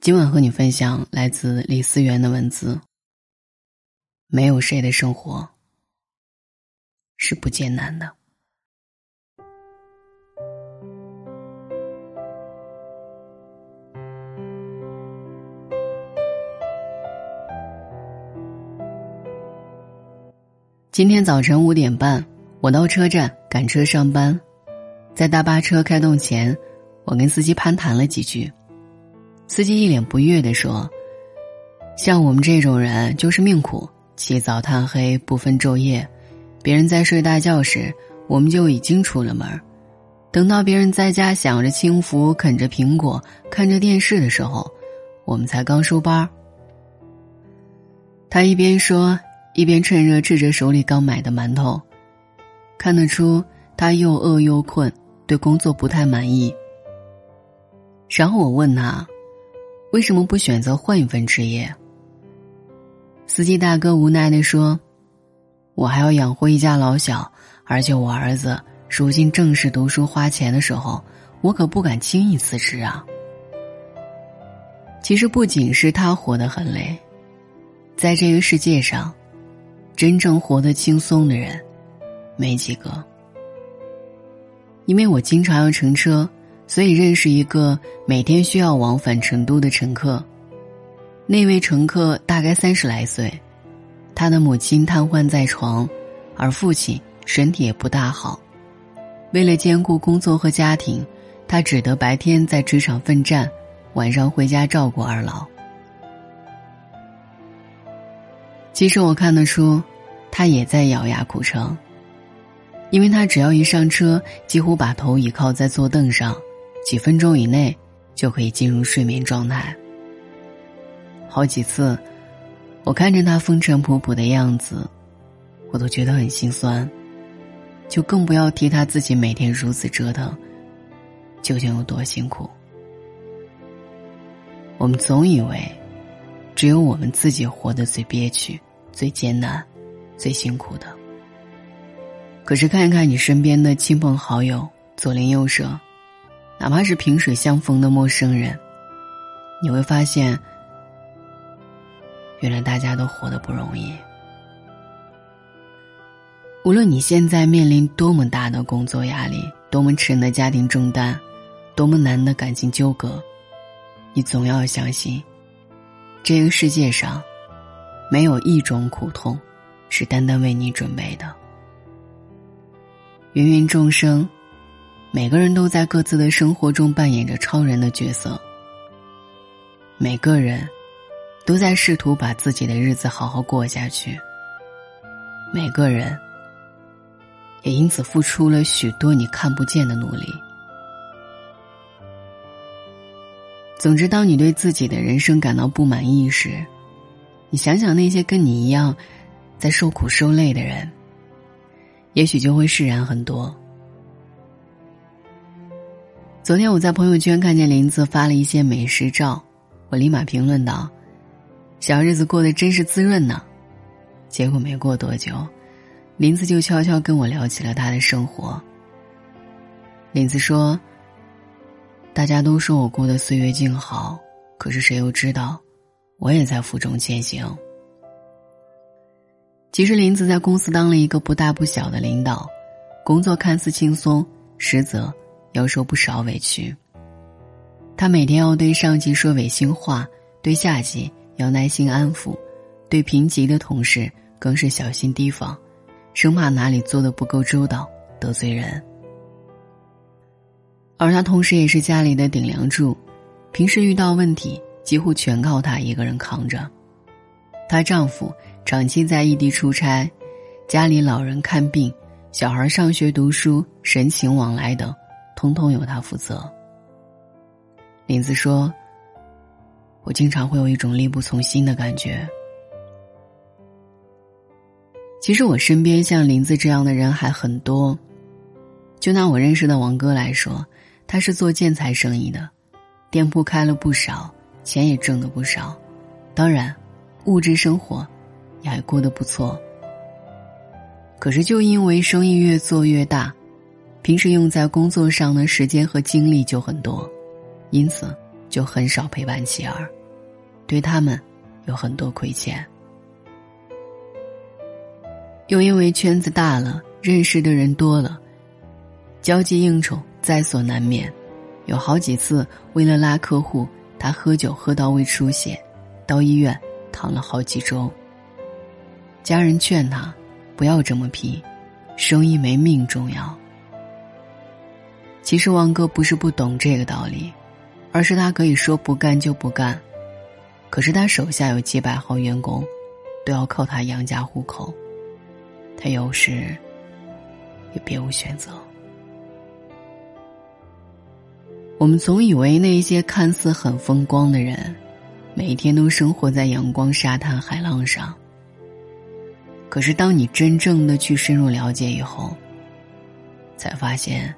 今晚和你分享来自李思源的文字。没有谁的生活是不艰难的。今天早晨五点半，我到车站赶车上班，在大巴车开动前，我跟司机攀谈了几句。司机一脸不悦地说：“像我们这种人就是命苦，起早贪黑不分昼夜。别人在睡大觉时，我们就已经出了门等到别人在家享着清福、啃着苹果、看着电视的时候，我们才刚收班他一边说，一边趁热吃着手里刚买的馒头，看得出他又饿又困，对工作不太满意。然后我问他。为什么不选择换一份职业？司机大哥无奈的说：“我还要养活一家老小，而且我儿子如今正是读书花钱的时候，我可不敢轻易辞职啊。”其实不仅是他活得很累，在这个世界上，真正活得轻松的人没几个。因为我经常要乘车。所以认识一个每天需要往返成都的乘客，那位乘客大概三十来岁，他的母亲瘫痪在床，而父亲身体也不大好，为了兼顾工作和家庭，他只得白天在职场奋战，晚上回家照顾二老。其实我看得出，他也在咬牙苦撑，因为他只要一上车，几乎把头倚靠在坐凳上。几分钟以内就可以进入睡眠状态。好几次，我看着他风尘仆仆的样子，我都觉得很心酸，就更不要提他自己每天如此折腾，究竟有多辛苦。我们总以为，只有我们自己活得最憋屈、最艰难、最辛苦的。可是看一看你身边的亲朋好友，左邻右舍。哪怕是萍水相逢的陌生人，你会发现，原来大家都活得不容易。无论你现在面临多么大的工作压力，多么沉的家庭重担，多么难的感情纠葛，你总要相信，这个世界上，没有一种苦痛，是单单为你准备的。芸芸众生。每个人都在各自的生活中扮演着超人的角色。每个人，都在试图把自己的日子好好过下去。每个人，也因此付出了许多你看不见的努力。总之，当你对自己的人生感到不满意时，你想想那些跟你一样，在受苦受累的人，也许就会释然很多。昨天我在朋友圈看见林子发了一些美食照，我立马评论道：“小日子过得真是滋润呢。”结果没过多久，林子就悄悄跟我聊起了他的生活。林子说：“大家都说我过得岁月静好，可是谁又知道，我也在负重前行。”其实林子在公司当了一个不大不小的领导，工作看似轻松，实则。要受不少委屈。他每天要对上级说违心话，对下级要耐心安抚，对平级的同事更是小心提防，生怕哪里做的不够周到得罪人。而他同时也是家里的顶梁柱，平时遇到问题几乎全靠他一个人扛着。她丈夫长期在异地出差，家里老人看病、小孩上学读书、神情往来等。通通由他负责。林子说：“我经常会有一种力不从心的感觉。其实我身边像林子这样的人还很多。就拿我认识的王哥来说，他是做建材生意的，店铺开了不少，钱也挣得不少，当然，物质生活也还过得不错。可是就因为生意越做越大。”平时用在工作上的时间和精力就很多，因此就很少陪伴妻儿，对他们有很多亏欠。又因为圈子大了，认识的人多了，交际应酬在所难免。有好几次为了拉客户，他喝酒喝到胃出血，到医院躺了好几周。家人劝他不要这么拼，生意没命重要。其实王哥不是不懂这个道理，而是他可以说不干就不干，可是他手下有几百号员工，都要靠他养家糊口。他有时也别无选择。我们总以为那些看似很风光的人，每天都生活在阳光、沙滩、海浪上。可是，当你真正的去深入了解以后，才发现，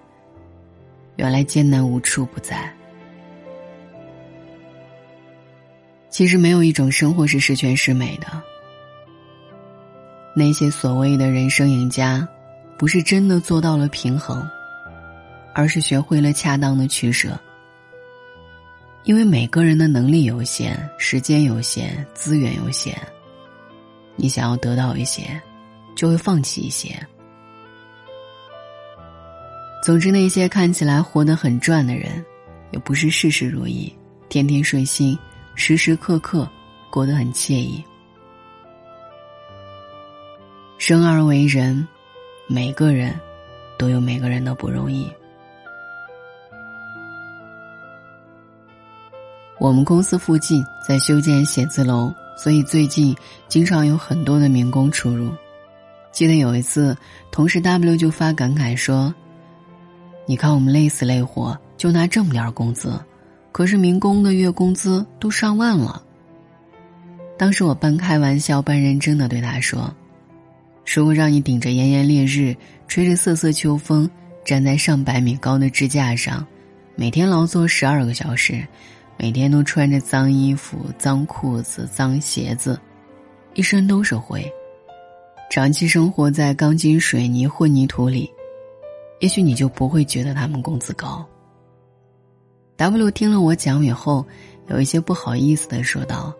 原来艰难无处不在。其实，没有一种生活是十全十美的。那些所谓的人生赢家，不是真的做到了平衡，而是学会了恰当的取舍。因为每个人的能力有限，时间有限，资源有限，你想要得到一些，就会放弃一些。总之，那些看起来活得很赚的人，也不是事事如意，天天顺心，时时刻刻过得很惬意。生而为人，每个人都有每个人的不容易。我们公司附近在修建写字楼，所以最近经常有很多的民工出入。记得有一次，同事 W 就发感慨说：“你看我们累死累活，就拿这么点工资，可是民工的月工资都上万了。”当时我半开玩笑半认真的对他说。如果让你顶着炎炎烈日，吹着瑟瑟秋风，站在上百米高的支架上，每天劳作十二个小时，每天都穿着脏衣服、脏裤子、脏鞋子，一身都是灰，长期生活在钢筋水泥混凝土里，也许你就不会觉得他们工资高。W 听了我讲以后，有一些不好意思的说道：“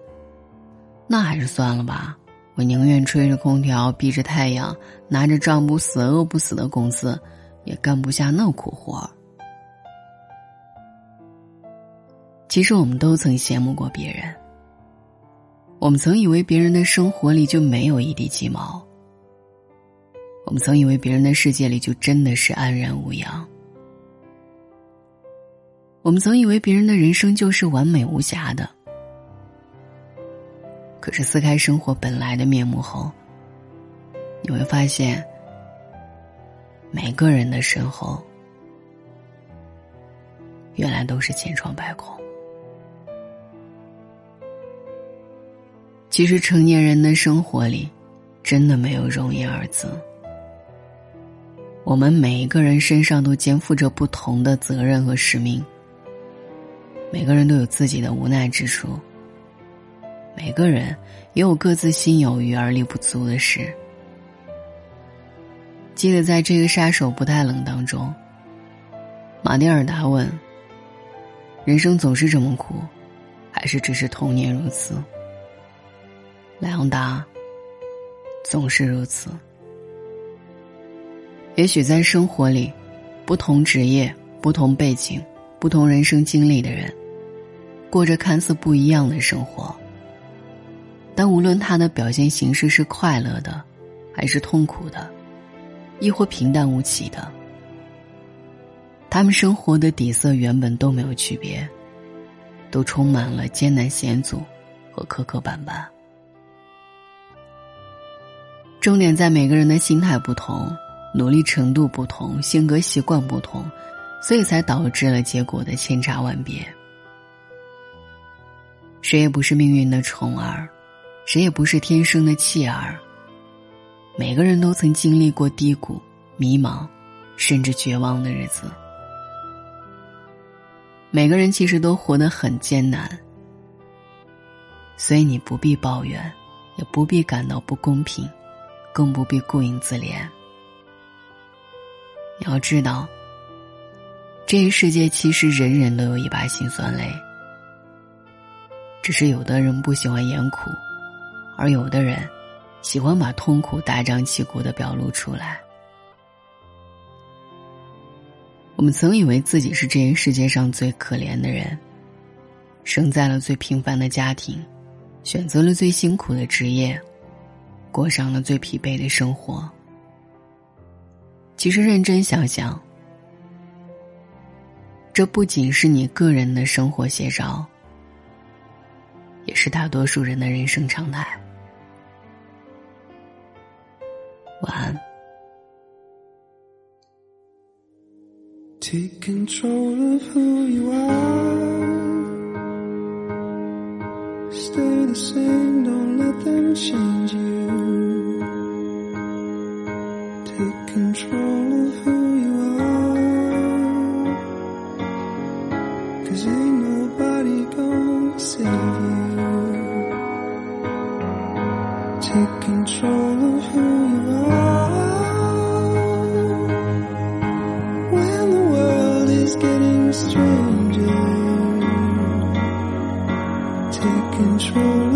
那还是算了吧。”我宁愿吹着空调，避着太阳，拿着赚不死、饿不死的工资，也干不下那苦活。其实我们都曾羡慕过别人，我们曾以为别人的生活里就没有一地鸡毛，我们曾以为别人的世界里就真的是安然无恙，我们曾以为别人的人生就是完美无瑕的。可是撕开生活本来的面目后，你会发现，每个人的身后，原来都是千疮百孔。其实成年人的生活里，真的没有容易二字。我们每一个人身上都肩负着不同的责任和使命，每个人都有自己的无奈之处。每个人也有各自心有余而力不足的事。记得在这个杀手不太冷当中，马蒂尔达问：“人生总是这么苦，还是只是童年如此？”莱昂达：“总是如此。”也许在生活里，不同职业、不同背景、不同人生经历的人，过着看似不一样的生活。但无论他的表现形式是快乐的，还是痛苦的，亦或平淡无奇的，他们生活的底色原本都没有区别，都充满了艰难险阻和磕磕绊绊。重点在每个人的心态不同，努力程度不同，性格习惯不同，所以才导致了结果的千差万别。谁也不是命运的宠儿。谁也不是天生的弃儿。每个人都曾经历过低谷、迷茫，甚至绝望的日子。每个人其实都活得很艰难，所以你不必抱怨，也不必感到不公平，更不必顾影自怜。你要知道，这个世界其实人人都有一把辛酸泪，只是有的人不喜欢言苦，而有的人喜欢把痛苦大张旗鼓的表露出来。我们曾以为自己是这个世界上最可怜的人，生在了最平凡的家庭，选择了最辛苦的职业，过上了最疲惫的生活。其实认真想想，这不仅是你个人的生活写照，也是大多数人的人生常态。晚安。Take control of who you are. Stay the same, don't let them change you. Control of who you are. When the world is getting stranger. Take control